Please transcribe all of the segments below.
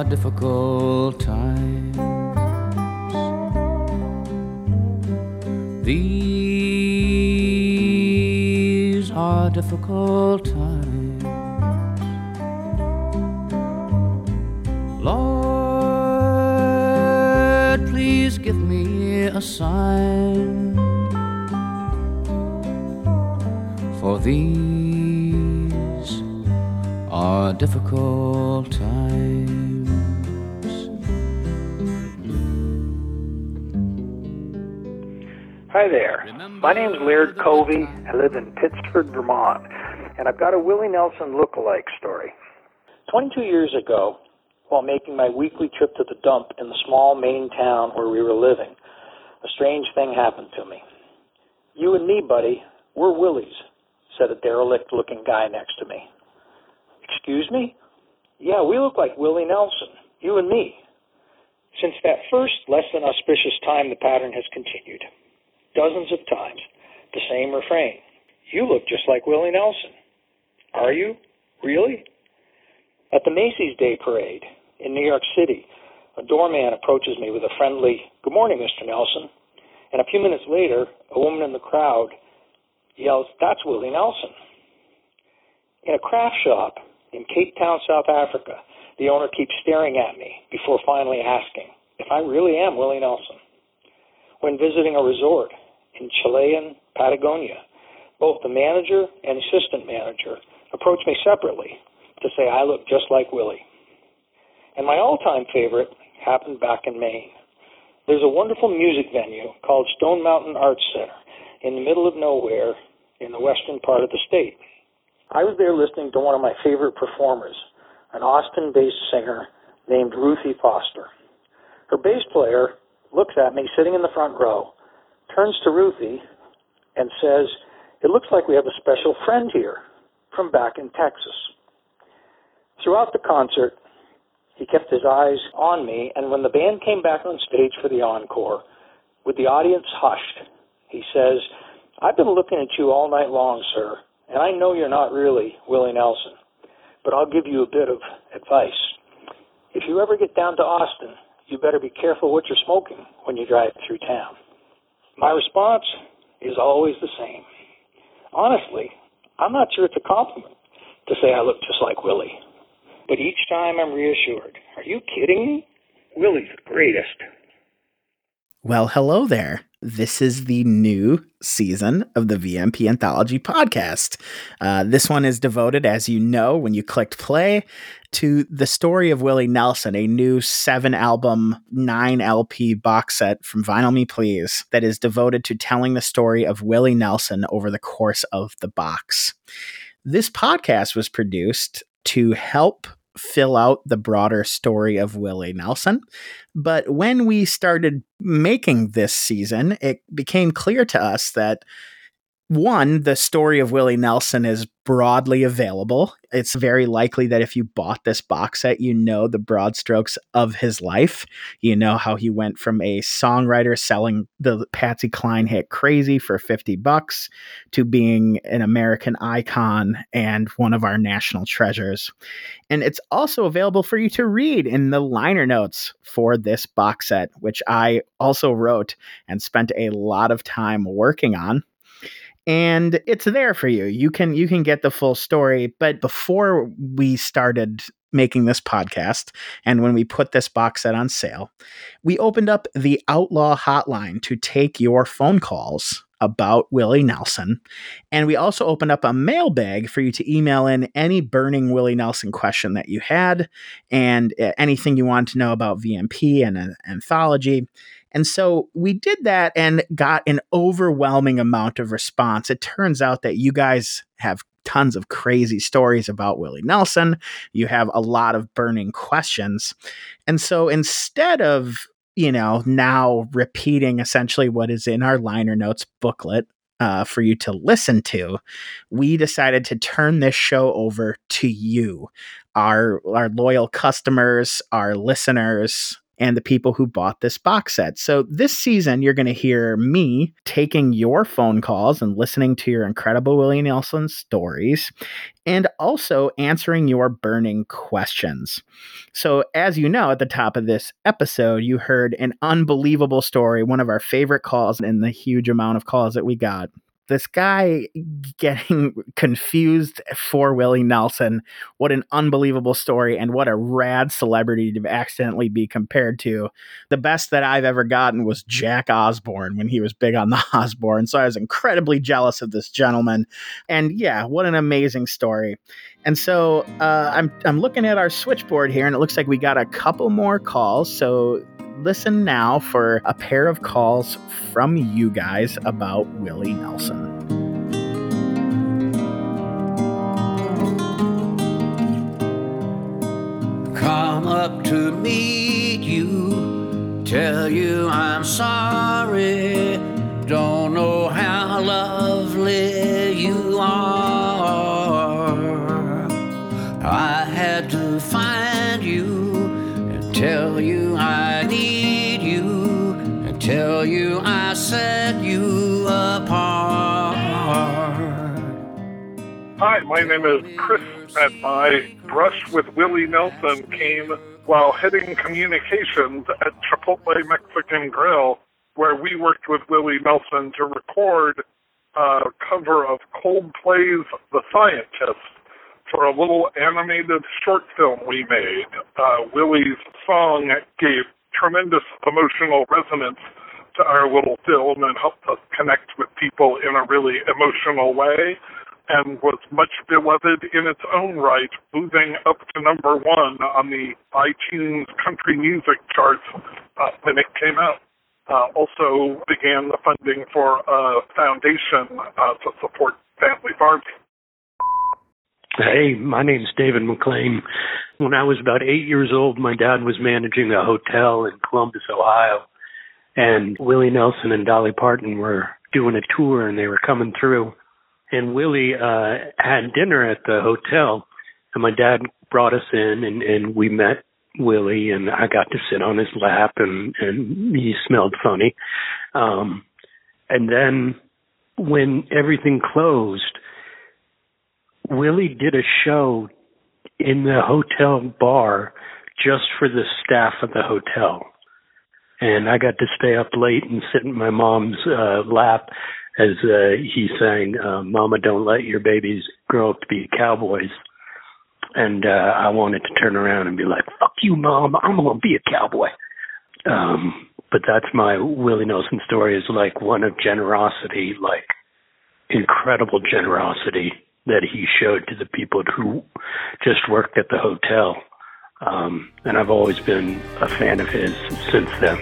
are difficult times. These are difficult times. Lord, please give me a sign. For these are difficult times. Hi there. My name's Laird Covey. I live in Pittsford, Vermont, and I've got a Willie Nelson look-alike story. 22 years ago, while making my weekly trip to the dump in the small Maine town where we were living, a strange thing happened to me. You and me, buddy, we're Willies, said a derelict looking guy next to me. Excuse me? Yeah, we look like Willie Nelson, you and me. Since that first less than auspicious time, the pattern has continued. Dozens of times, the same refrain. You look just like Willie Nelson. Are you? Really? At the Macy's Day Parade in New York City, a doorman approaches me with a friendly, Good morning, Mr. Nelson. And a few minutes later, a woman in the crowd yells, That's Willie Nelson. In a craft shop in Cape Town, South Africa, the owner keeps staring at me before finally asking if I really am Willie Nelson. When visiting a resort in Chilean Patagonia, both the manager and assistant manager approached me separately to say I look just like Willie. And my all-time favorite happened back in Maine. There's a wonderful music venue called Stone Mountain Arts Center in the middle of nowhere in the western part of the state. I was there listening to one of my favorite performers, an Austin-based singer named Ruthie Foster. Her bass player looks at me sitting in the front row, turns to Ruthie, and says, It looks like we have a special friend here from back in Texas. Throughout the concert, he kept his eyes on me, and when the band came back on stage for the encore, with the audience hushed, he says, I've been looking at you all night long, sir, and I know you're not really Willie Nelson, but I'll give you a bit of advice. If you ever get down to Austin, you better be careful what you're smoking when you drive through town. My response is always the same. Honestly, I'm not sure it's a compliment to say I look just like Willie. But each time I'm reassured. Are you kidding me? Willie's the greatest. Well, hello there. This is the new season of the VMP Anthology podcast. Uh, this one is devoted, as you know, when you clicked play, to the story of Willie Nelson, a new seven album, nine LP box set from Vinyl Me Please that is devoted to telling the story of Willie Nelson over the course of the box. This podcast was produced to help fill out the broader story of Willie Nelson. But when we started making this season, it became clear to us that one, the story of Willie Nelson is broadly available. It's very likely that if you bought this box set, you know the broad strokes of his life. You know how he went from a songwriter selling the Patsy Cline hit Crazy for 50 bucks to being an American icon and one of our national treasures. And it's also available for you to read in the liner notes for this box set, which I also wrote and spent a lot of time working on and it's there for you. You can you can get the full story. But before we started making this podcast and when we put this box set on sale, we opened up the Outlaw Hotline to take your phone calls about Willie Nelson. And we also opened up a mailbag for you to email in any burning Willie Nelson question that you had and uh, anything you want to know about VMP and an anthology. And so we did that and got an overwhelming amount of response. It turns out that you guys have tons of crazy stories about Willie Nelson. You have a lot of burning questions. And so instead of, you know, now repeating essentially what is in our liner notes booklet, uh, for you to listen to, we decided to turn this show over to you, our our loyal customers, our listeners, and the people who bought this box set. So this season, you're going to hear me taking your phone calls and listening to your incredible Willie Nelson stories and also answering your burning questions. So, as you know, at the top of this episode, you heard an unbelievable story, one of our favorite calls in the huge amount of calls that we got this guy getting confused for Willie Nelson. What an unbelievable story, and what a rad celebrity to accidentally be compared to. The best that I've ever gotten was Jack Osbourne when he was big on the Osbourne. So I was incredibly jealous of this gentleman. And yeah, what an amazing story. And so uh, I'm I'm looking at our switchboard here, and it looks like we got a couple more calls. So listen now for a pair of calls from you guys about Willie Nelson. Come up to meet you, tell you I'm sorry. Don't know Hi, my name is Chris, and my brush with Willie Nelson came while heading communications at Chipotle Mexican Grill, where we worked with Willie Nelson to record a cover of Coldplay's The Scientist for a little animated short film we made. Uh, Willie's song gave tremendous emotional resonance to our little film and helped us connect with people in a really emotional way and was much beloved in its own right, moving up to number one on the iTunes country music charts uh, when it came out. Uh, also began the funding for a foundation uh, to support family farms. Hey, my name's David McLean. When I was about eight years old, my dad was managing a hotel in Columbus, Ohio, and Willie Nelson and Dolly Parton were doing a tour and they were coming through. And Willie uh had dinner at the hotel and my dad brought us in and, and we met Willie and I got to sit on his lap and, and he smelled funny. Um and then when everything closed, Willie did a show in the hotel bar just for the staff of the hotel. And I got to stay up late and sit in my mom's uh, lap as uh, he sang, uh, Mama, don't let your babies grow up to be cowboys. And uh, I wanted to turn around and be like, fuck you, Mom, I'm to be a cowboy. Um, but that's my Willie Nelson story is like one of generosity, like incredible generosity that he showed to the people who just worked at the hotel. Um, and I've always been a fan of his since then.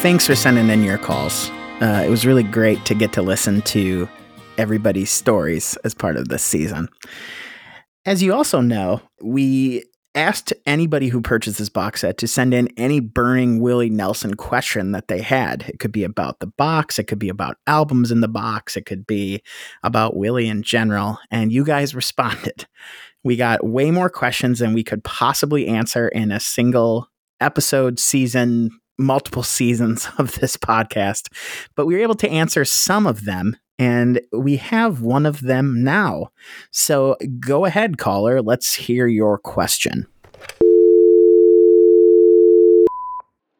Thanks for sending in your calls. Uh, it was really great to get to listen to everybody's stories as part of this season. As you also know, we asked anybody who purchased this box set to send in any burning Willie Nelson question that they had. It could be about the box, it could be about albums in the box, it could be about Willie in general, and you guys responded. We got way more questions than we could possibly answer in a single episode, season, multiple seasons of this podcast, but we were able to answer some of them and we have one of them now. So go ahead, caller. Let's hear your question.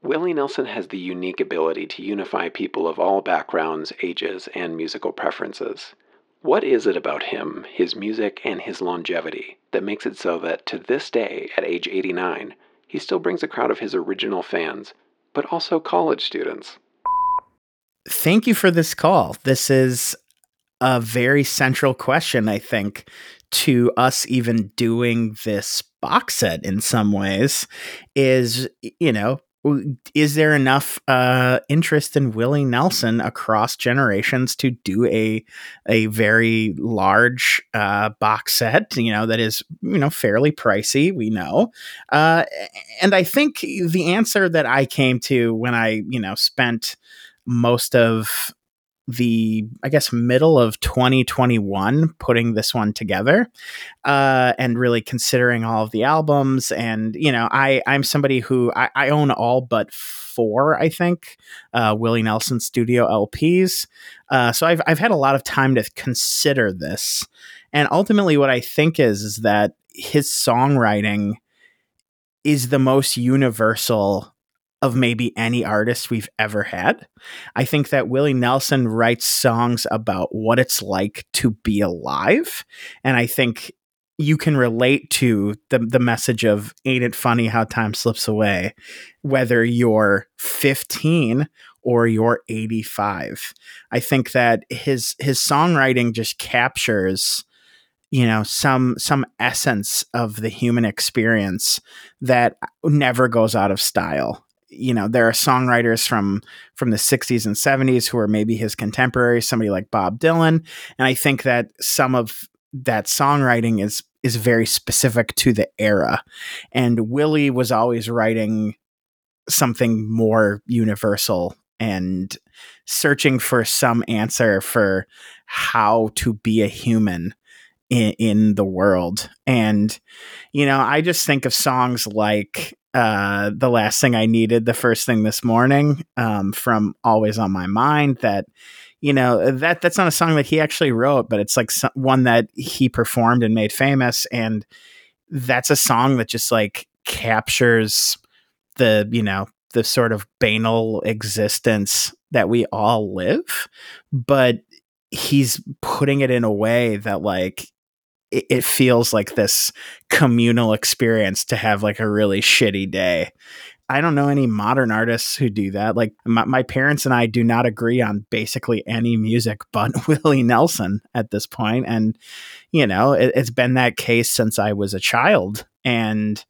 Willie Nelson has the unique ability to unify people of all backgrounds, ages, and musical preferences. What is it about him, his music, and his longevity that makes it so that to this day, at age 89, he still brings a crowd of his original fans, but also college students? thank you for this call. This is a very central question, I think, to us even doing this box set in some ways is, you know, is there enough uh, interest in Willie Nelson across generations to do a a very large uh, box set? You know that is you know fairly pricey. We know, uh, and I think the answer that I came to when I you know spent most of the I guess middle of 2021 putting this one together uh, and really considering all of the albums. And you know I I'm somebody who I, I own all but four I think uh, Willie Nelson studio LPs uh, so I've I've had a lot of time to consider this. And ultimately what I think is is that his songwriting is the most universal of maybe any artist we've ever had. I think that Willie Nelson writes songs about what it's like to be alive. And I think you can relate to the the message of ain't it funny how time slips away whether you're 15 or you're 85 i think that his his songwriting just captures you know some some essence of the human experience that never goes out of style you know there are songwriters from from the 60s and 70s who are maybe his contemporaries somebody like bob dylan. And i think that some of that songwriting is is very specific to the era. And willie was always writing something more universal and searching for some answer for how to be a human in, in the world. And you know i just think of songs like uh, the last thing I needed, the first thing this morning, um, from Always on My Mind. That you know that that's not a song that he actually wrote, but it's like some, one that he performed and made famous, and that's a song that just like captures the you know the sort of banal existence that we all live, but he's putting it in a way that like it, it feels like this communal experience to have like a really shitty day. I don't know any modern artists who do that. Like my, my, parents and I do not agree on basically any music but Willie Nelson at this point. And, you know, it, it's been that case since I was a child. And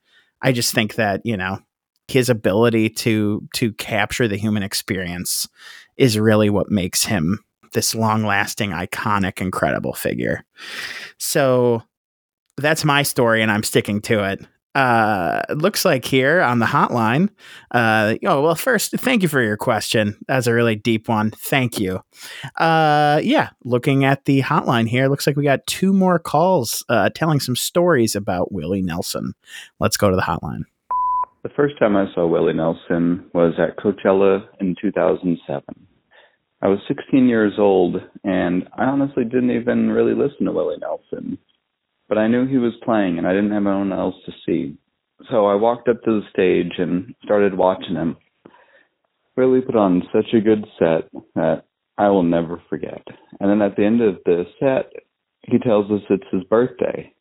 I just think that, you know, his ability to to capture the human experience is really what makes him this long lasting, iconic, incredible figure. So that's my story, and I'm sticking to it. Uh, looks like here on the hotline. Uh, oh well, first, thank you for your question. That's a really deep one. Thank you. Uh, yeah, looking at the hotline here, looks like we got two more calls uh, telling some stories about Willie Nelson. Let's go to the hotline. The first time I saw Willie Nelson was at Coachella in 2007. I was 16 years old, and I honestly didn't even really listen to Willie Nelson. But I knew he was playing, and I didn't have anyone else to see. So I walked up to the stage and started watching him. Willie put on such a good set that I will never forget. And then at the end of the set, he tells us it's his birthday.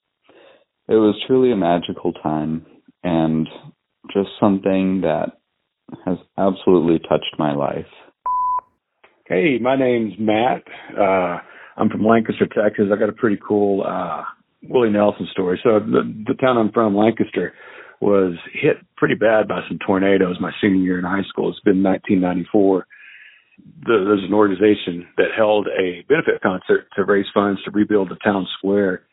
It was truly a magical time and just something that has absolutely touched my life. Hey, my name's Matt. Uh, I'm from Lancaster, Texas. I got a pretty cool uh, Willie Nelson story. So the, the town I'm from, Lancaster, was hit pretty bad by some tornadoes my senior year in high school. It's been 1994. The, there's an organization that held a benefit concert to raise funds to rebuild the town square.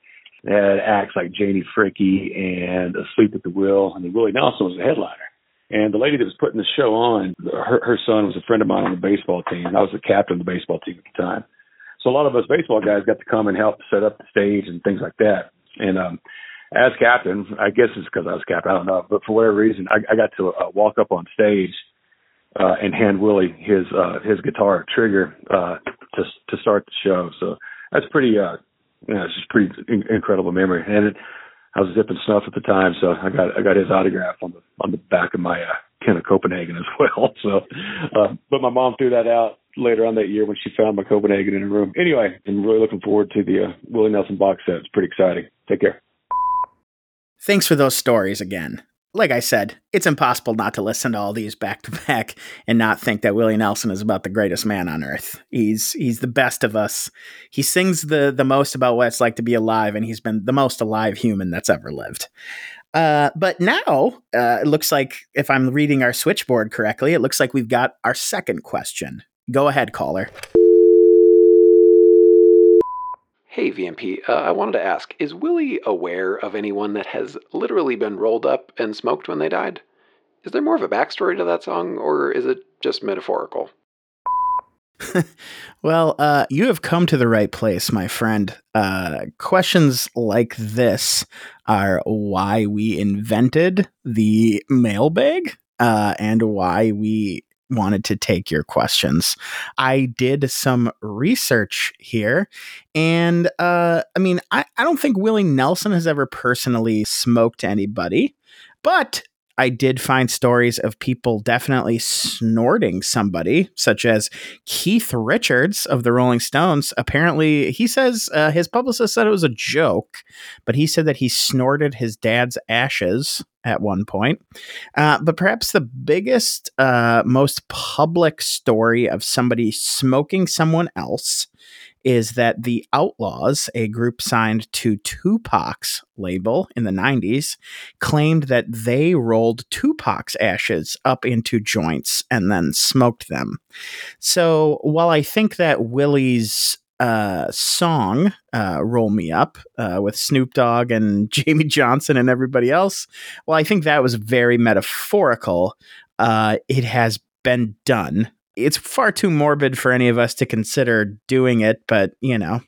They had acts like Janie Fricke and Asleep at the Wheel, and Willie Nelson was the headliner. And the lady that was putting the show on, her, her son was a friend of mine on the baseball team. I was the captain of the baseball team at the time. So a lot of us baseball guys got to come and help set up the stage and things like that. And um, as captain, I guess it's because I was captain, I don't know, but for whatever reason, I, I got to uh, walk up on stage uh, and hand Willie his uh, his guitar trigger uh, to to start the show. So that's pretty, uh, you know, it's just pretty in- incredible memory. And it, I was zipping snuff at the time, so I got I got his autograph on the on the back of my uh, Ken of Copenhagen as well. So, uh, but my mom threw that out later on that year when she found my Copenhagen in her room. Anyway, I'm really looking forward to the uh, Willie Nelson box set. It's pretty exciting. Take care. Thanks for those stories again like I said, it's impossible not to listen to all these back to back and not think that Willie Nelson is about the greatest man on earth. He's he's the best of us. He sings the the most about what it's like to be alive, and he's been the most alive human that's ever lived. Uh, but now uh, it looks like, if I'm reading our switchboard correctly, it looks like we've got our second question. Go ahead, caller. Hey, VMP, uh, I wanted to ask Is Willie aware of anyone that has literally been rolled up and smoked when they died? Is there more of a backstory to that song, or is it just metaphorical? well, uh, you have come to the right place, my friend. Uh, questions like this are why we invented the mailbag uh, and why we wanted to take your questions. I did some research here, and uh, I mean, I, I don't think Willie Nelson has ever personally smoked anybody, but I did find stories of people definitely snorting somebody, such as Keith Richards of the Rolling Stones. Apparently, he says uh, his publicist said it was a joke, but he said that he snorted his dad's ashes at one point. Uh, but perhaps the biggest, uh, most public story of somebody smoking someone else is that the Outlawz, a group signed to Tupac's label in the 90s, claimed that they rolled Tupac's ashes up into joints and then smoked them. So while I think that Willie's uh, song, uh, Roll Me Up, uh, with Snoop Dogg and Jamey Johnson and everybody else, well, I think that was very metaphorical. Uh, it has been done it's far too morbid for any of us to consider doing it, but you know,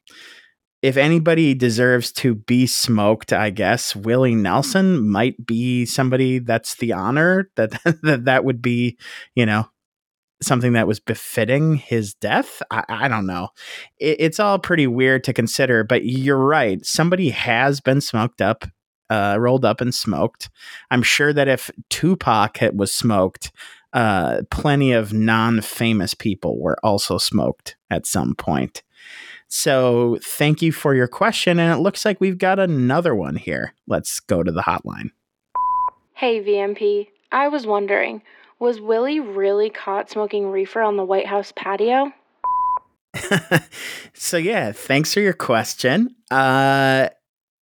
if anybody deserves to be smoked, I guess Willie Nelson might be somebody that's the honor that that, that would be, you know, something that was befitting his death. I, I don't know. It, it's all pretty weird to consider, but you're right. Somebody has been smoked up, uh, rolled up and smoked. I'm sure that if Tupac was smoked, uh, plenty of non famous people were also smoked at some point. So thank you for your question. And it looks like we've got another one here. Let's go to the hotline. Hey, VMP. I was wondering, was Willie really caught smoking reefer on the White House patio? so, yeah, thanks for your question. Uh,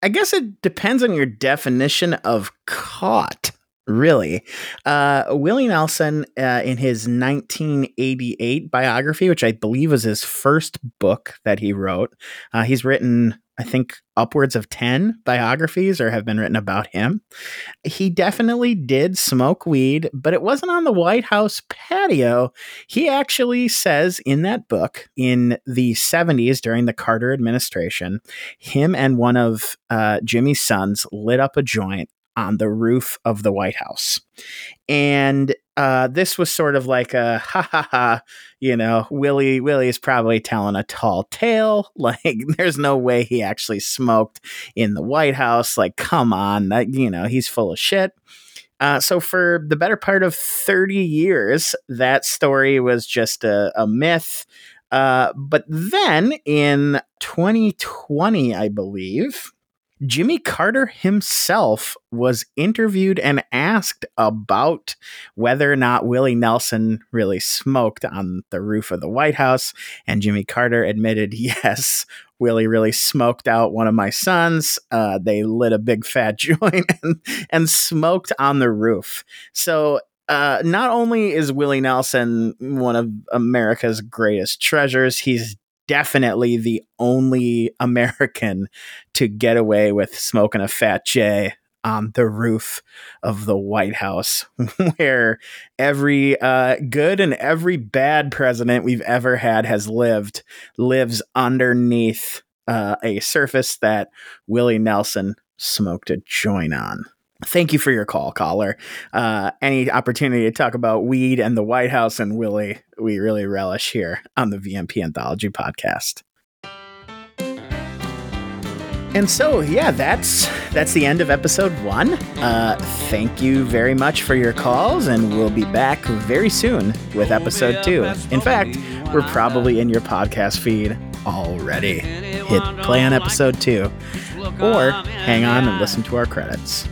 I guess it depends on your definition of caught really. Uh, Willie Nelson, uh, in his 1988 biography, which I believe was his first book that he wrote, uh, he's written, I think, upwards of 10 biographies or have been written about him. He definitely did smoke weed, but it wasn't on the White House patio. He actually says in that book in the 70s during the Carter administration, him and one of uh, Jimmy's sons lit up a joint on the roof of the White House. And uh, this was sort of like a ha ha ha, you know, Willie Willie is probably telling a tall tale. Like, there's no way he actually smoked in the White House. Like, come on, that you know, he's full of shit. Uh, so for the better part of 30 years, that story was just a, a myth. Uh, but then in 2020, I believe, Jimmy Carter himself was interviewed and asked about whether or not Willie Nelson really smoked on the roof of the White House. And Jimmy Carter admitted, yes, Willie really smoked out one of my sons. Uh, they lit a big fat joint and, and smoked on the roof. So uh, not only is Willie Nelson one of America's greatest treasures, he's definitely the only American to get away with smoking a fat J on the roof of the White House, where every uh, good and every bad president we've ever had has lived, lives underneath uh, a surface that Willie Nelson smoked a joint on. Thank you for your call, caller. Uh, any opportunity to talk about weed and the White House and Willie, we really relish here on the VMP Anthology podcast. And so, yeah, that's that's the end of episode one. Uh, thank you very much for your calls, and we'll be back very soon with episode two. In fact, we're probably in your podcast feed already. Hit play on episode two, or hang on and listen to our credits.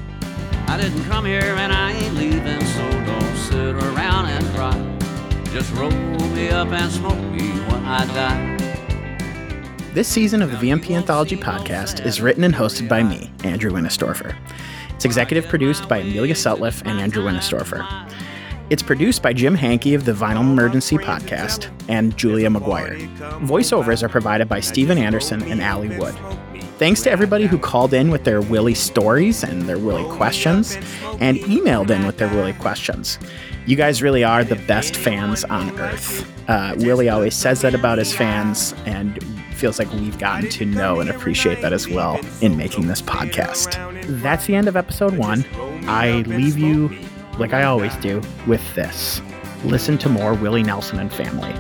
I didn't come here and I ain't leaving, so don't sit around and cry. Just roll me up and smoke me when I die. This season of the VMP Anthology podcast is written and hosted by me, Andrew Winistorfer. It's executive produced by Amelia Sutliff and Andrew Winistorfer. It's produced by Jim Hankey of the Vinyl Emergency podcast and Julia McGuire. Voiceovers are provided by Stephen Anderson and Allie Wood. Thanks to everybody who called in with their Willie stories and their Willie questions and emailed in with their Willie questions. You guys really are the best fans on earth. Uh, Willie always says that about his fans, and feels like we've gotten to know and appreciate that as well in making this podcast. That's the end of episode one. I leave you, like I always do, with this listen to more Willie Nelson and family.